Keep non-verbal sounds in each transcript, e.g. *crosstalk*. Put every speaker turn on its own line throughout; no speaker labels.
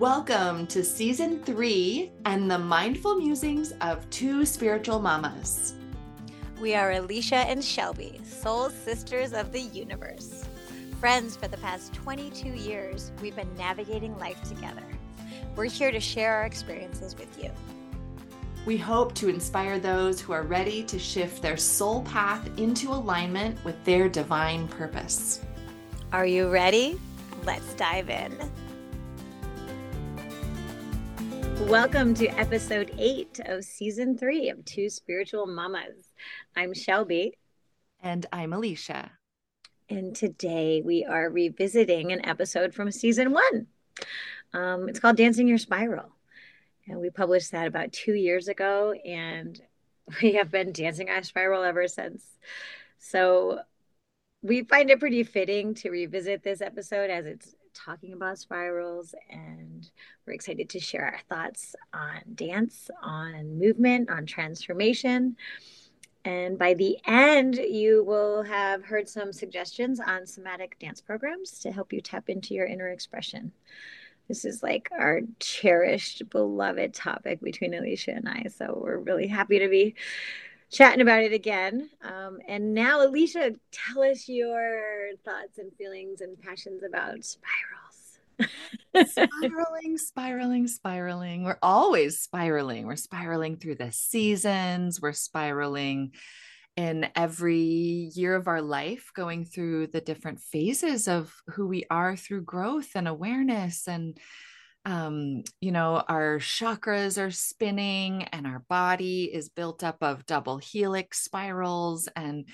Welcome to season three and the mindful musings of two spiritual mamas.
We are Alicia and Shelby, soul sisters of the universe. Friends for the past 22 years, we've been navigating life together. We're here to share our experiences with you.
We hope to inspire those who are ready to shift their soul path into alignment with their divine purpose.
Are you ready? Let's dive in. Welcome to episode eight of season three of Two Spiritual Mamas. I'm Shelby.
And I'm Alicia.
And today we are revisiting an episode from season one. Um, it's called Dancing Your Spiral. And we published that about two years ago. And *laughs* we have been dancing our spiral ever since. So we find it pretty fitting to revisit this episode as it's talking about spirals, and we're excited to share our thoughts on dance, on movement, on transformation. And by the end, you will have heard some suggestions on somatic dance programs to help you tap into your inner expression. This is like our cherished, beloved topic between Alicia and I. So we're really happy to be chatting about it again. Um, and now, Alicia, tell us your thoughts and feelings and passions about spirals. *laughs*
spiraling, spiraling, spiraling. We're always spiraling. We're spiraling through the seasons. We're spiraling in every year of our life, going through the different phases of who we are through growth and awareness and um, you know, our chakras are spinning and our body is built up of double helix spirals. And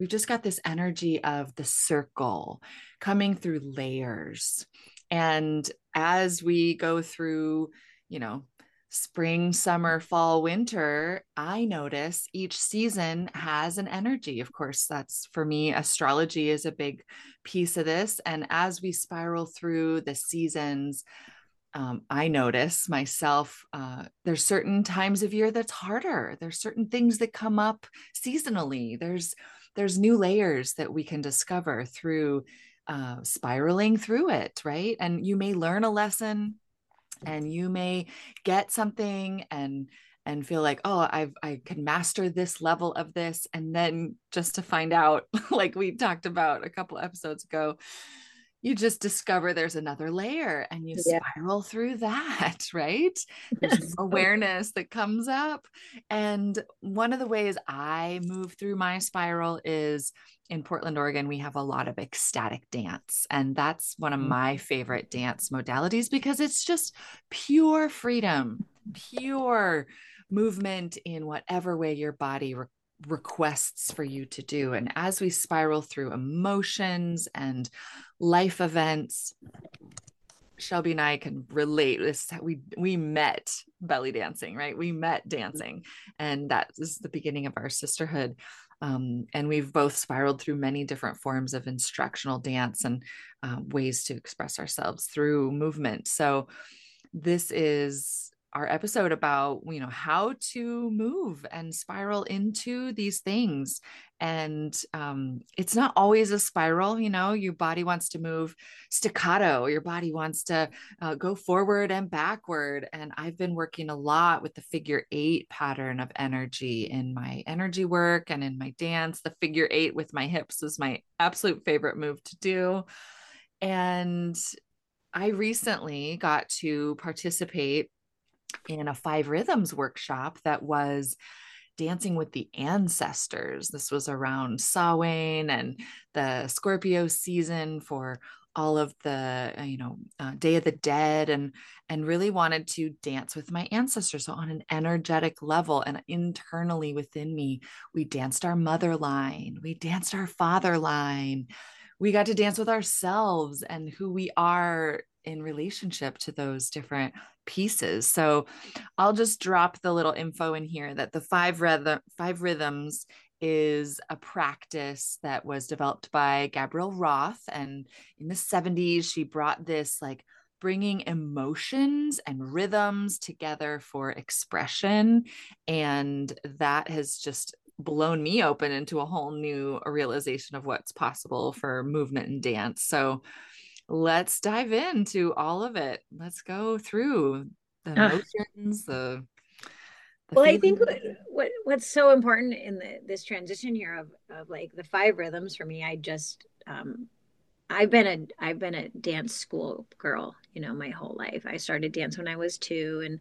we've just got this energy of the circle coming through layers. And as we go through, you know, spring, summer, fall, winter, I notice each season has an energy. Of course, that's for me, astrology is a big piece of this. And as we spiral through the seasons, um, I notice myself, uh, there's certain times of year that's harder. There's certain things that come up seasonally. There's there's new layers that we can discover through uh, spiraling through it, right? And you may learn a lesson, and you may get something and and feel like oh i've i can master this level of this and then just to find out *laughs* like we talked about a couple episodes ago you just discover there's another layer and you yeah. spiral through that, *laughs* right? There's *laughs* awareness that comes up. And one of the ways I move through my spiral is in Portland, Oregon, we have a lot of ecstatic dance. And that's one of mm. my favorite dance modalities because it's just pure freedom, pure movement in whatever way your body re- requests for you to do. And as we spiral through emotions and life events, Shelby and I can relate. This we we met belly dancing, right? We met dancing, and that is the beginning of our sisterhood. Um, and we've both spiraled through many different forms of instructional dance and uh, ways to express ourselves through movement. So this is our episode about you know how to move and spiral into these things. And um, it's not always a spiral you know your body wants to move staccato your body wants to uh, go forward and backward. And i've been working a lot with the figure eight pattern of energy in my energy work and in my dance. The figure eight with my hips is my absolute favorite move to do. And I recently got to participate in a five rhythms workshop that was dancing with the ancestors. This was around Samhain and the Scorpio season for all of the uh, you know uh, day of the dead and and really wanted to dance with my ancestors so on an energetic level and internally within me we danced our mother line we danced our father line we got to dance with ourselves and who we are in relationship to those different pieces. So I'll just drop the little info in here that the five rhythm five rhythms is a practice that was developed by Gabrielle Roth and in the 70s she brought this like bringing emotions and rhythms together for expression and that has just blown me open into a whole new realization of what's possible for movement and dance. So let's dive into all of it. Let's go through the emotions, the,
the well, feelings. I think what, what what's so important in the, this transition here of of like the five rhythms for me, I just um, I've been a I've been a dance school girl, you know, my whole life. I started dance when I was 2 and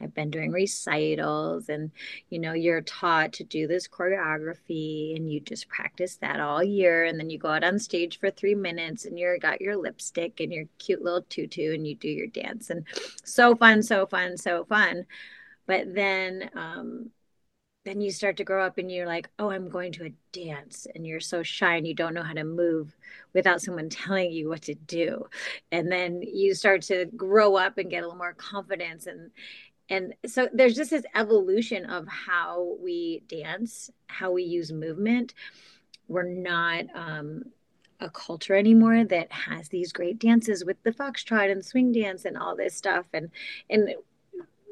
I've been doing recitals and you know, you're taught to do this choreography and you just practice that all year and then you go out on stage for 3 minutes and you're got your lipstick and your cute little tutu and you do your dance and so fun, so fun, so fun. But then um then you start to grow up and you're like, oh, I'm going to a dance. And you're so shy and you don't know how to move without someone *laughs* telling you what to do. And then you start to grow up and get a little more confidence. And and so there's just this evolution of how we dance, how we use movement. We're not um, a culture anymore that has these great dances with the foxtrot and swing dance and all this stuff. And and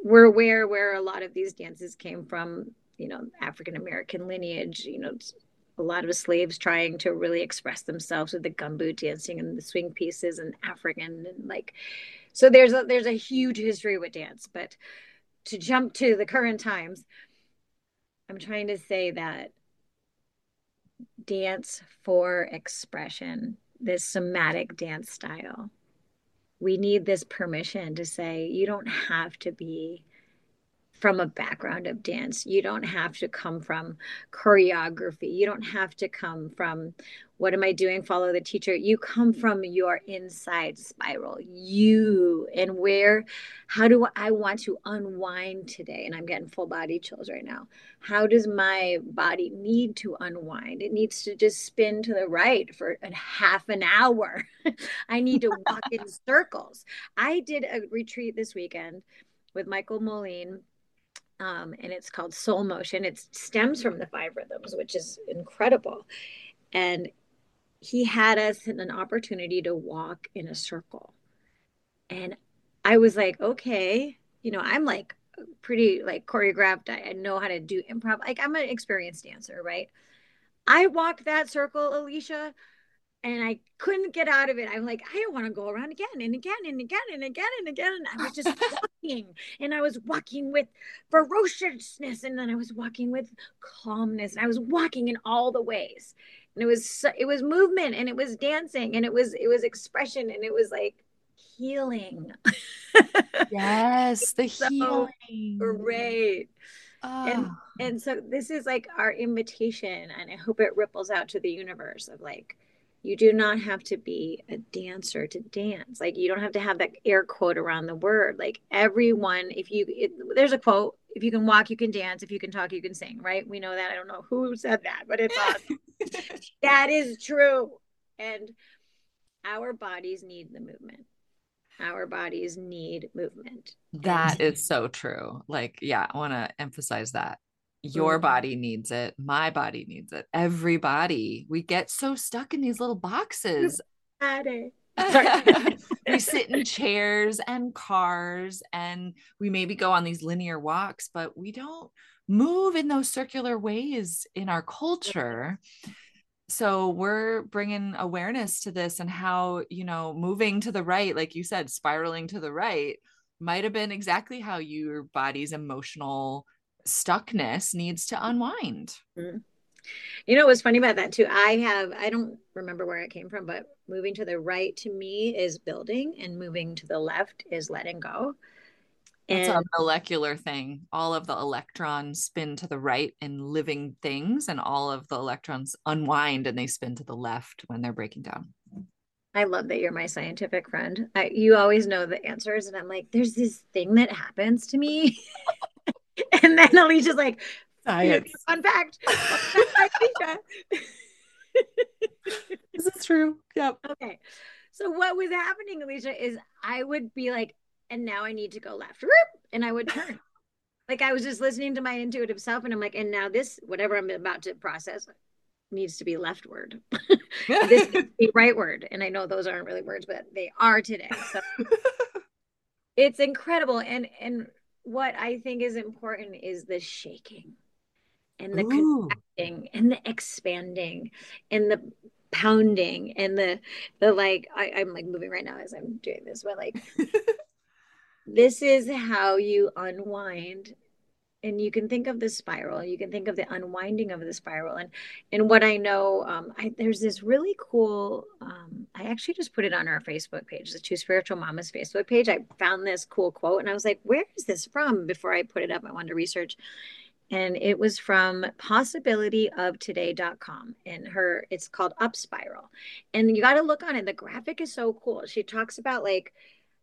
we're aware where a lot of these dances came from you know African American lineage, you know a lot of slaves trying to really express themselves with the gumboot dancing and the swing pieces and African and like so there's a there's a huge history with dance. But to jump to the current times I'm trying to say that dance for expression this somatic dance style we need this permission to say you don't have to be from a background of dance. You don't have to come from choreography. You don't have to come from what am I doing? Follow the teacher. You come from your inside spiral. You and where, how do I want to unwind today? And I'm getting full body chills right now. How does my body need to unwind? It needs to just spin to the right for a half an hour. *laughs* I need to walk in *laughs* circles. I did a retreat this weekend with Michael Molin um, and it's called Soul Motion. It stems from the five rhythms, which is incredible. And he had us in an opportunity to walk in a circle. And I was like, okay, you know, I'm like pretty like choreographed. I, I know how to do improv. Like I'm an experienced dancer, right? I walked that circle, Alicia, and I couldn't get out of it. I'm like, I don't want to go around again and again and again and again and again. And I was just *laughs* walking and I was walking with ferociousness and then I was walking with calmness and I was walking in all the ways. And it was it was movement and it was dancing and it was it was expression and it was like healing.
yes, *laughs* the so healing.
Great. Oh. And ah. and so this is like our invitation and I hope it ripples out to the universe of like you do not have to be a dancer to dance. Like you don't have to have that air quote around the word. Like everyone if you it, there's a quote if you can walk you can dance. If you can talk you can sing right? We know that. I don't know who said that but it's awesome. *laughs* That is true. And our bodies need the movement. Our bodies need movement.
That and- is so true. Like yeah i want to emphasize that your mm-hmm. body needs it. My body needs it. Everybody. We get so stuck in these little boxes. *laughs* We *laughs* sit in chairs and cars and we maybe go on these linear walks but we don't move in those circular ways in our culture. So we're bringing awareness to this and how you know moving to the right like you said spiraling to the right might have been exactly how your body's emotional stuckness needs to unwind. Mm-hmm.
You know what's funny about that too? I have, I don't remember where it came from, but moving to the right to me is building, and moving to the left is letting go.
It's a molecular thing. All of the electrons spin to the right in living things, and all of the electrons unwind and they spin to the left when they're breaking down.
I love that you're my scientific friend. I, you always know the answers, and I'm like, there's this thing that happens to me. *laughs* *laughs* and then Alicia's like, science. Fun fact.
this is true. Yep.
Okay. So what was happening, Alicia, is I would be like, and now I need to go left. And I would turn. *laughs* like I was just listening to my intuitive self, and I'm like, and now this, whatever I'm about to process, needs to be leftward. *laughs* this is the right word. And I know those aren't really words, but they are today. So it's incredible. And and what I think is important is the shaking and the Ooh. contracting and the expanding and the pounding and the the like I, I'm like moving right now as I'm doing this, but like *laughs* this is how you unwind and you can think of the spiral you can think of the unwinding of the spiral and and what i know um, I, there's this really cool um, i actually just put it on our facebook page the two spiritual mamas facebook page. I found this cool quote and i was like where is this from? Before i put it up i wanted to research. And it was from possibilityoftoday.com and her it's called UpSpiral. And you got to look on it the graphic is so cool. She talks about like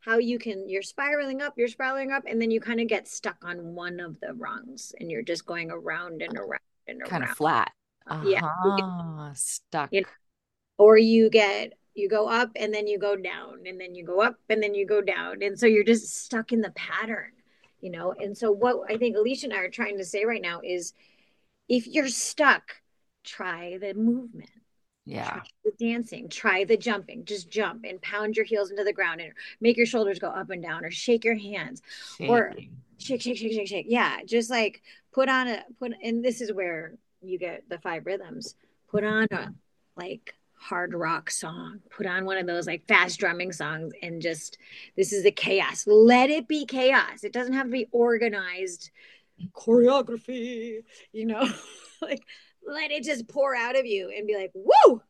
how you can you're spiraling up you're spiraling up and then you kind of get stuck on one of the rungs and you're just going around and around and around
kind
around.
of flat
uh-huh. yeah
stuck.
You know, or you get you go up and then you go down and then you go up and then you go down and so you're just stuck in the pattern you know? And so what i think alicia and i are trying to say right now is if you're stuck try the movement
yeah.
Try the dancing try the jumping. Just jump and pound your heels into the ground and make your shoulders go up and down or shake your hands Shaking. or shake shake shake shake shake. Yeah just like put on a put and this is where you get the five rhythms. Put on a like hard rock song. Put on one of those like fast drumming songs and just this is the chaos. Let it be chaos. It doesn't have to be organized choreography you know *laughs* like let it just pour out of you and be like, whoa,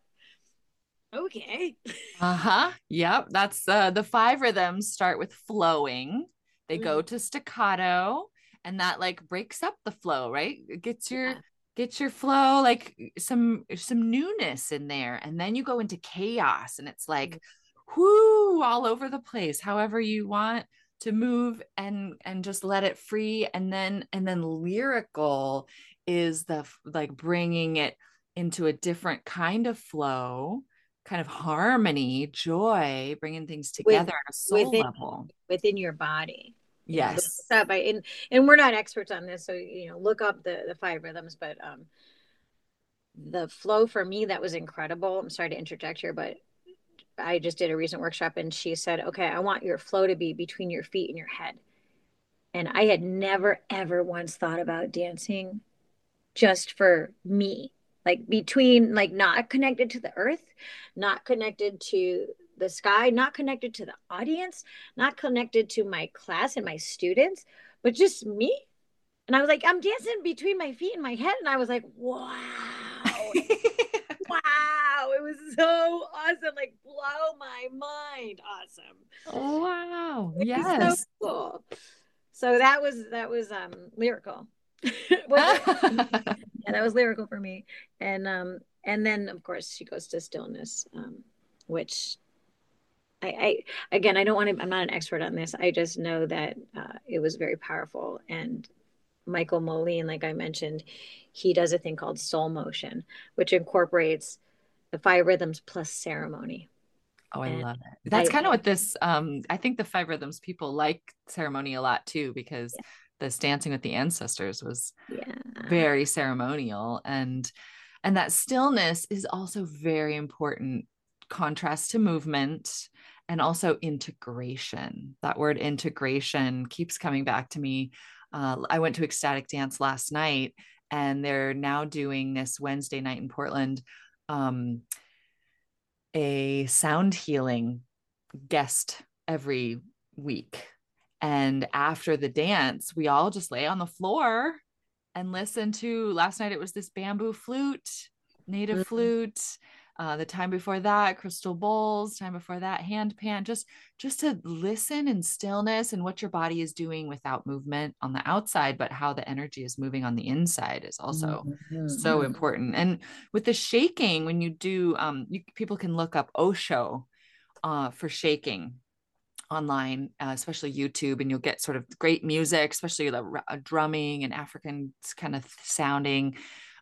okay.
uh-huh. Yep. That's uh the five rhythms start with flowing. They go to staccato and that like breaks up the flow, right? It gets your yeah. gets your flow like some some newness in there. And then you go into chaos and it's like mm. whoo all over the place, however you want to move and and just let it free. And then and then lyrical is the like bringing it into a different kind of flow kind of harmony joy bringing things together With, soul
within,
level.
within your body.
Yes.
You know, up, I, and and we're not experts on this so you know look up the the five rhythms but um the flow for me that was incredible i'm sorry to interject here but i just did a recent workshop and she said okay i want your flow to be between your feet and your head. And i had never ever once thought about dancing just for me like between like not connected to the earth not connected to the sky not connected to the audience not connected to my class and my students but just me. And i was like i'm dancing between my feet and my head. And i was like *laughs* wow. wow it was *laughs* so awesome like blow my mind awesome
wow yes
so cool so that was that was um lyrical *laughs* *laughs* yeah, that was lyrical for me. And um, and then of course she goes to stillness, um, which I, I again I don't want to. I'm not an expert on this. I just know that uh, it was very powerful. And Michael Molin, like I mentioned, he does a thing called soul motion, which incorporates the five rhythms plus ceremony.
Oh, I and love it. That's kind of what this um I think the five rhythms people like ceremony a lot too because yeah this dancing with the ancestors was
yeah.
very ceremonial and and that stillness is also very important contrast to movement and also integration that word integration keeps coming back to me uh, i went to ecstatic dance last night and they're now doing this wednesday night in portland um, a sound healing guest every week and after the dance, we all just lay on the floor and listen to last night it was this bamboo flute, native mm-hmm. flute. Uh, the time before that, crystal bowls. Time before that, hand pan. Just, just to listen in stillness and what your body is doing without movement on the outside, but how the energy is moving on the inside is also mm-hmm. so important. And with the shaking, when you do, um, you, people can look up Osho uh, for shaking online, uh, especially YouTube, and you'll get sort of great music, especially the uh, drumming and African kind of sounding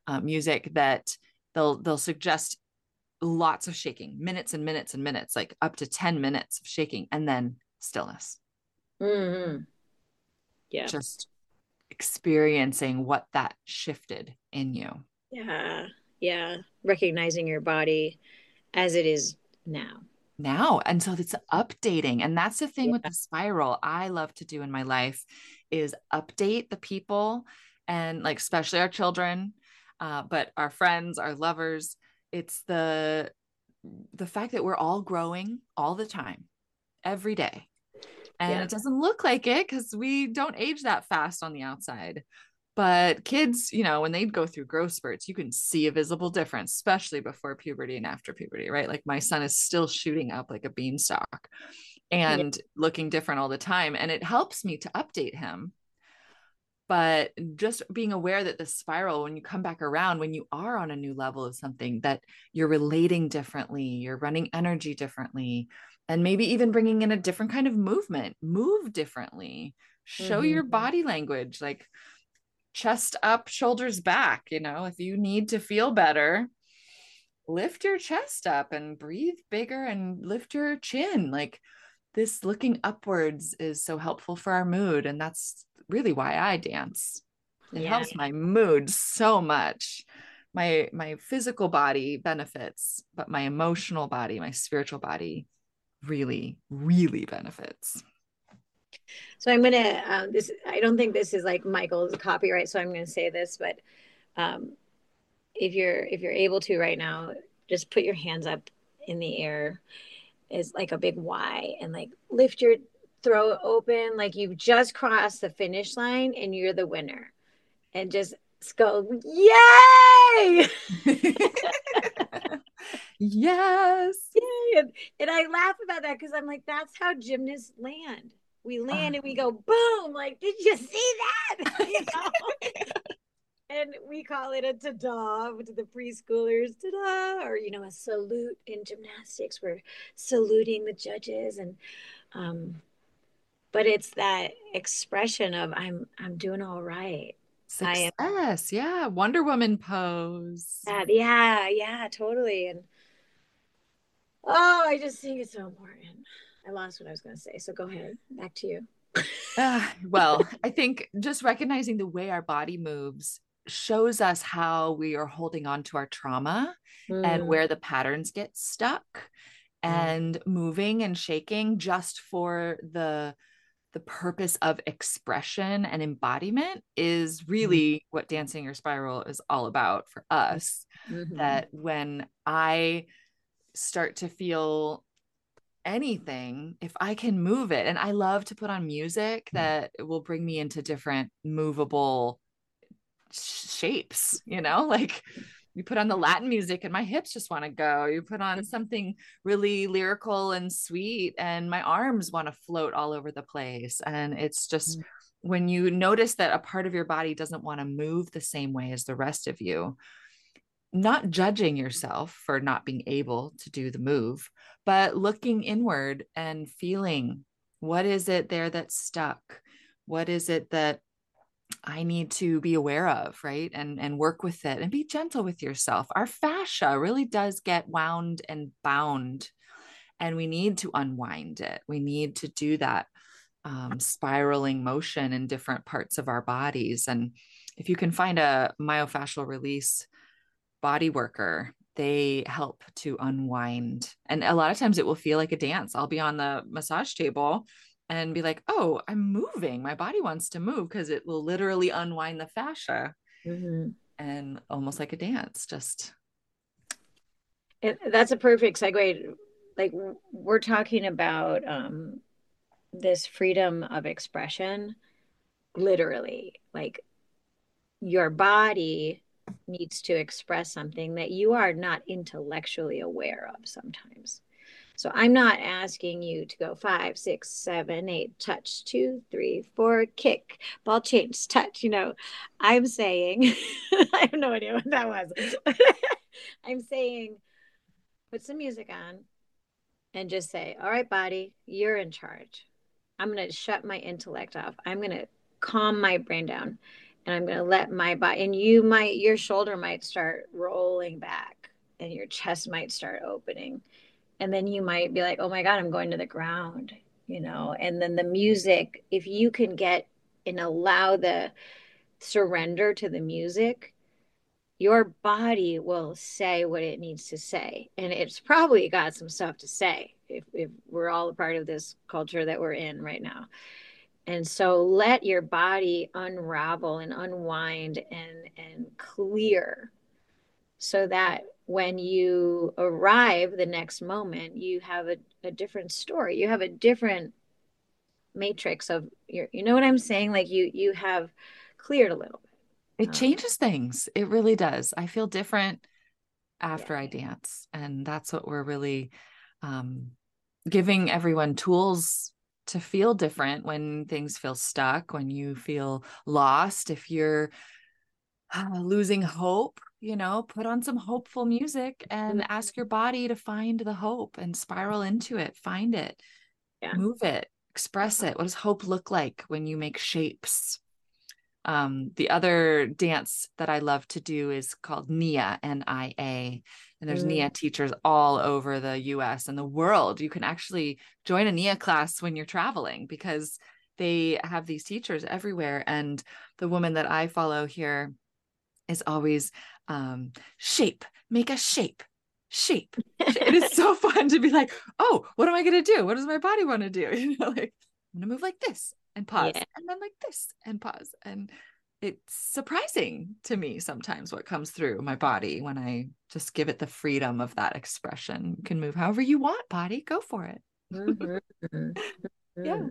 uh, music that they'll they'll suggest lots of shaking, minutes and minutes and minutes, like up to ten minutes of shaking, and then stillness.
Mm-hmm.
Yeah, just experiencing what that shifted in you.
Yeah, yeah, recognizing your body as it is now
now and so it's updating and that's the thing yeah. with the spiral i love to do in my life is update the people and like especially our children uh, but our friends our lovers it's the the fact that we're all growing all the time, every day. And
Yeah.
it doesn't look like it because we don't age that fast on the outside. But kids, you know, when they go through growth spurts, you can see a visible difference, especially before puberty and after puberty, right? Like my son is still shooting up like a beanstalk and looking different all the time. And it helps me to update him. But just being aware that the spiral, when you come back around, when you are on a new level of something, that you're relating differently, you're running energy differently, and maybe even bringing in a different kind of movement, move differently, show your
Mhm.
body language, like chest up, shoulders back. You know, if you need to feel better, lift your chest up and breathe bigger and lift your chin. Like this looking upwards is so helpful for our mood. And that's really why I dance. It
Yeah.
helps my mood so much. My my physical body benefits, but my emotional body, my spiritual body really, really benefits.
So I'm gonna um, this. I don't think this is like Michael's copyright, so I'm gonna say this. But um, if you're if you're able to right now, just put your hands up in the air, is like a big Y, and like lift your throat open, like you've just crossed the finish line and you're the winner, and just go yay! *laughs*
yes.
Yay! And, and I laugh about that because I'm like, that's how gymnasts land. We land and we uh-huh. go boom. Like, did you see that? You know? and we call it a ta-da to the preschoolers, ta-da, or you know, a salute in gymnastics. We're saluting the judges, and um, but it's that expression of I'm I'm doing all right.
Success. Yeah. Wonder Woman pose.
That, yeah, yeah, totally. And oh, I just think it's so important. I lost what I was going to say, so go ahead. Back to you.
Uh, well, I think just recognizing the way our body moves shows us how we are holding on to our trauma and
Mm,
where the patterns get stuck
Mm.
and moving and shaking just for the the purpose of expression and embodiment is really what dancing your spiral is all about for us
mhm.
that when i start to feel anything if i can move it and i love to put on music that will bring me into different movable shapes you know like you put on the latin music and my hips just want to go you put on something really lyrical and sweet and my arms want to float all over the place and it's just
Mm.
when you notice that a part of your body doesn't want to move the same way as the rest of you not judging yourself for not being able to do the move, but looking inward and feeling what is it there that's stuck? What is it that I need to be aware of, right? And and work with it and be gentle with yourself. Our fascia really does get wound and bound and we need to unwind it. We need to do that um, spiraling motion in different parts of our bodies. And if you can find a myofascial release body worker, they help to unwind. And a lot of times it will feel like a dance. I'll be on the massage table and be like, oh, I'm moving. My body wants to move because it will literally unwind the fascia
Mhm.
and almost like a dance. Just
And that's a perfect segue. Like we're talking about um, this freedom of expression, literally. Like your body needs to express something that you are not intellectually aware of sometimes. So I'm not asking you to go five, six, seven, eight, touch, two, three, four, kick, ball change, touch. You know, I'm saying, *laughs* I have no idea what that was. *laughs* I'm saying, put some music on and just say, all right, body, you're in charge. I'm going to shut my intellect off. I'm going to calm my brain down and I'm going to let my body, and you might, your shoulder might start rolling back and your chest might start opening. And then you might be like, oh my God, I'm going to the ground, you know? And then the music, if you can get and allow the surrender to the music, your body will say what it needs to say. And it's probably got some stuff to say if, if we're all a part of this culture that we're in right now. And so let your body unravel and unwind and and clear so that when you arrive the next moment, you have a, a different story. You have a different matrix of your, you know what I'm saying? Like you, you have cleared a little bit.
It um, changes things. It really does. I feel different after yeah. I dance. And that's what we're really um, giving everyone tools to feel different when things feel stuck, when you feel lost. If you're uh, losing hope, you know, put on some hopeful music and ask your body to find the hope and spiral into it, find it, yeah. move it, express it. What does hope look like when you make shapes? Um, the other dance that I love to do is called NIA, N I A. And there's mm. NIA teachers all over the US and the world. You can actually join a NIA class when you're traveling because they have these teachers everywhere. And the woman that I follow here is always um, shape, make a shape, shape. it is *laughs* so fun to be like, oh, what am I going to do? What does my body want to do? *laughs* You know, like I'm going to move like this and pause yeah. and then like this and pause. And it's surprising to me sometimes what comes through my body when I just give it the freedom of that expression. You can move however you want, body, go for it. Mm-hmm. *laughs*
yeah.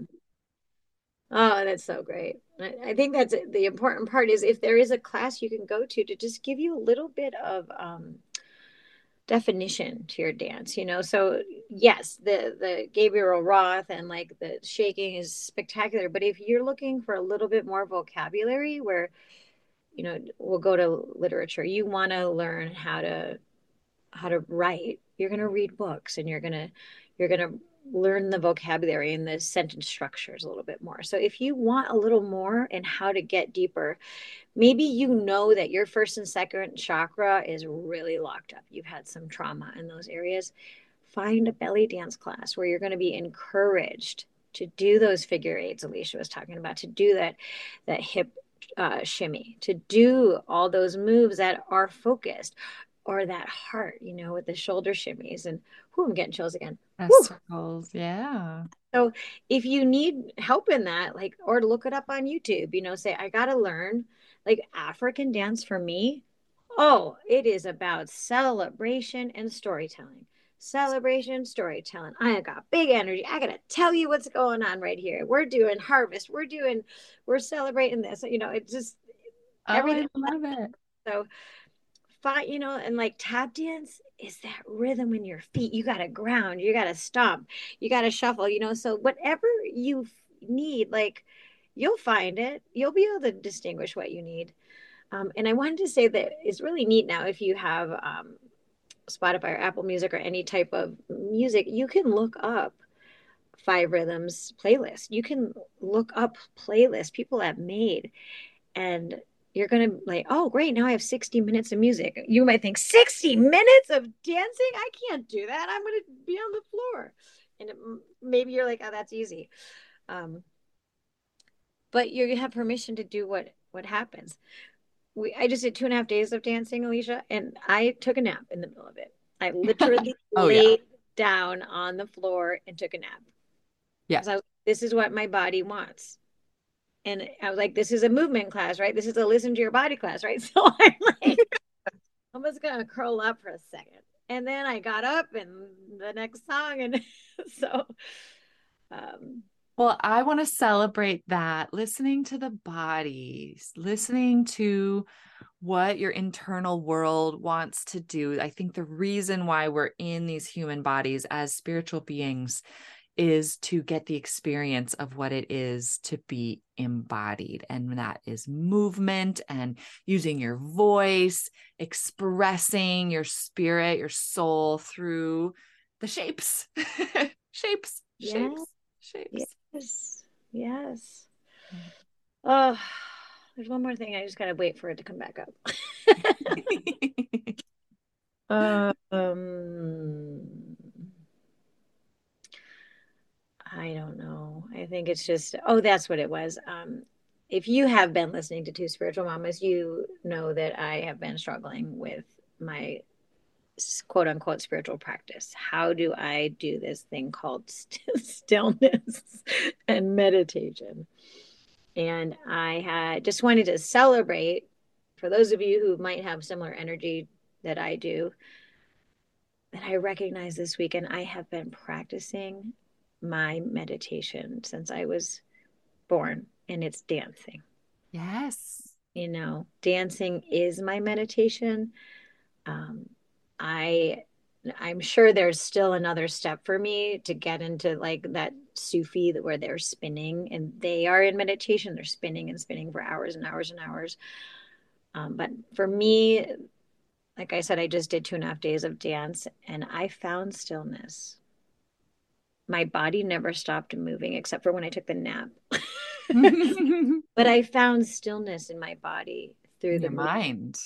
Oh, that's so great. I think that's the important part is if there is a class you can go to to just give you a little bit of um, definition to your dance, you know. So yes, the the Gabrielle Roth and like the shaking is spectacular, but if you're looking for a little bit more vocabulary where you know, we'll go to literature. You want to learn how to how to write. You're going to read books and you're going to you're going to learn the vocabulary and the sentence structures a little bit more. So if you want a little more and how to get deeper, maybe you know that your first and second chakra is really locked up. You've had some trauma in those areas. Find a belly dance class where you're going to be encouraged to do those figure eights Alicia was talking about, to do that that hip uh, shimmy, to do all those moves that are focused or that heart, you know, with the shoulder shimmies and who I'm getting chills again.
Circles, yeah.
So if you need help in that, like, or look it up on YouTube, you know, say, I got to learn like African dance for me. Oh, it is about celebration and storytelling. Celebration, storytelling. I got big energy. I got to tell you what's going on right here. We're doing harvest. We're doing, we're celebrating this. You know, it just,
oh, everything. I love it.
So, you know, and like tap dance is that rhythm in your feet. You got to ground, you got to stomp, you got to shuffle, you know. So, whatever you need, like you'll find it, you'll be able to distinguish what you need. Um, and I wanted to say that it's really neat now if you have um, Spotify or Apple Music or any type of music, you can look up Five Rhythms playlist. You can look up playlists people have made and you're going to like, oh, great. Now I have 60 minutes of music. You might think 60 minutes of dancing? I can't do that. I'm going to be on the floor. And it, maybe you're like, oh, that's easy. Um, but you have permission to do what, what happens. We, I just did two and a half days of dancing, Alicia, and I took a nap in the middle of it. I *laughs* literally oh, laid yeah. down on the floor and took a nap.
Yeah.
Was, this is what my body wants and I was like, this is a movement class, right? This is a listen to your body class, right? *laughs* So I'm like, I'm just gonna curl up for a second. And then I got up and the next song, and *laughs* so um
well, I want to celebrate that listening to the body, listening to what your internal world wants to do. I think the reason why we're in these human bodies as spiritual beings is to get the experience of what it is to be embodied. And that is movement and using your voice, expressing your spirit, your soul through the shapes, *laughs* shapes, yes. shapes, shapes.
Yes. Yes. Oh, there's one more thing. I just got to wait for it to come back up. *laughs* *laughs* um, I don't know. I think it's just, oh, that's what it was. Um, if you have been listening to Two Spiritual Mamas, you know that I have been struggling with my quote unquote spiritual practice. How do I do this thing called st- *laughs* stillness *laughs* and meditation? And I had just wanted to celebrate for those of you who might have similar energy that I do. that I recognize this week, and I have been practicing my meditation since I was born, and it's dancing.
Yes.
You know, dancing is my meditation. Um, I I'm sure there's still another step for me to get into like that Sufi where they're spinning and they are in meditation. They're spinning and spinning for hours and hours and hours. Um, but for me, like I said, I just did two and a half days of dance and I found stillness. My body never stopped moving except for when I took the nap. *laughs* *laughs* but I found stillness in my body through the
mind.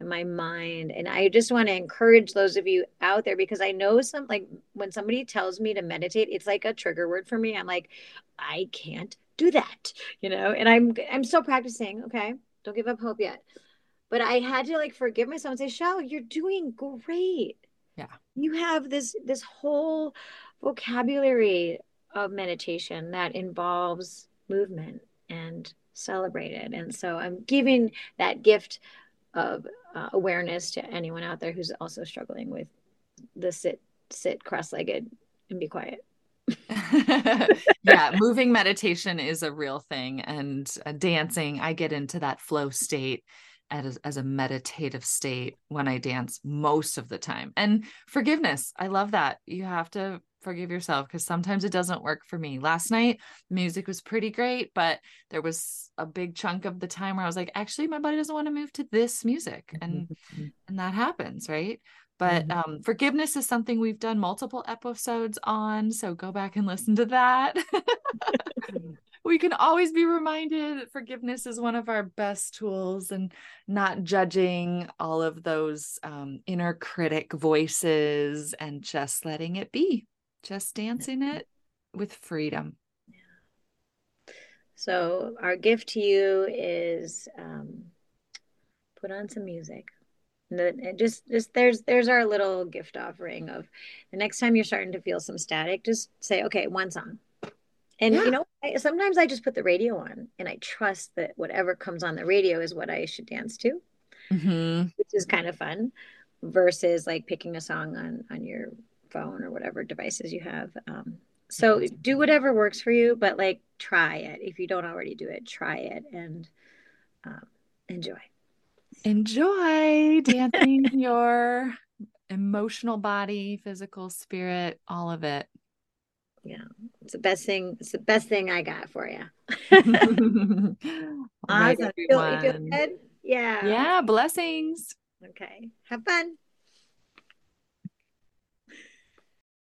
In my mind. And i just want to encourage those of you out there because i know some like when somebody tells me to meditate it's like a trigger word for me. I'm like i can't do that you know? And i'm i'm still practicing okay? Don't give up hope yet. But i had to like forgive myself and say shell you're doing great.
Yeah.
You have this this whole vocabulary of meditation that involves movement and celebrated. And so i'm giving that gift of uh, awareness to anyone out there who's also struggling with the sit sit cross-legged and be quiet. *laughs*
Yeah moving meditation is a real thing and uh, dancing i get into that flow state as, as a meditative state when i dance most of the time. And forgiveness i love that. You have to forgive yourself because sometimes it doesn't work for me. Last night, music was pretty great, but there was a big chunk of the time where I was like, actually, my body doesn't want to move to this music. And mm-hmm. and that happens, right? But mm-hmm. um, forgiveness is something we've done multiple episodes on. So go back and listen to that. *laughs* *laughs* we can always be reminded that forgiveness is one of our best tools and not judging all of those um, inner critic voices and just letting it be just dancing it with freedom.
So, our gift to you is um, put on some music. The, just, just there's there's our little gift offering of the next time you're starting to feel some static, just say, okay, one song. And yeah. you know, I, sometimes I just put the radio on and I trust that whatever comes on the radio is what I should dance to, mm-hmm. which is kind of fun versus like picking a song on on your phone or whatever devices you have. Um, so do whatever works for you, but like try it. If you don't already do it, try it and um, enjoy.
Enjoy dancing your emotional body, physical spirit, all of it.
Yeah, it's the best thing. It's the best thing I got for you. *laughs* awesome.
Right,
feel, you feel good? Yeah.
Yeah. Blessings.
Okay. Have fun.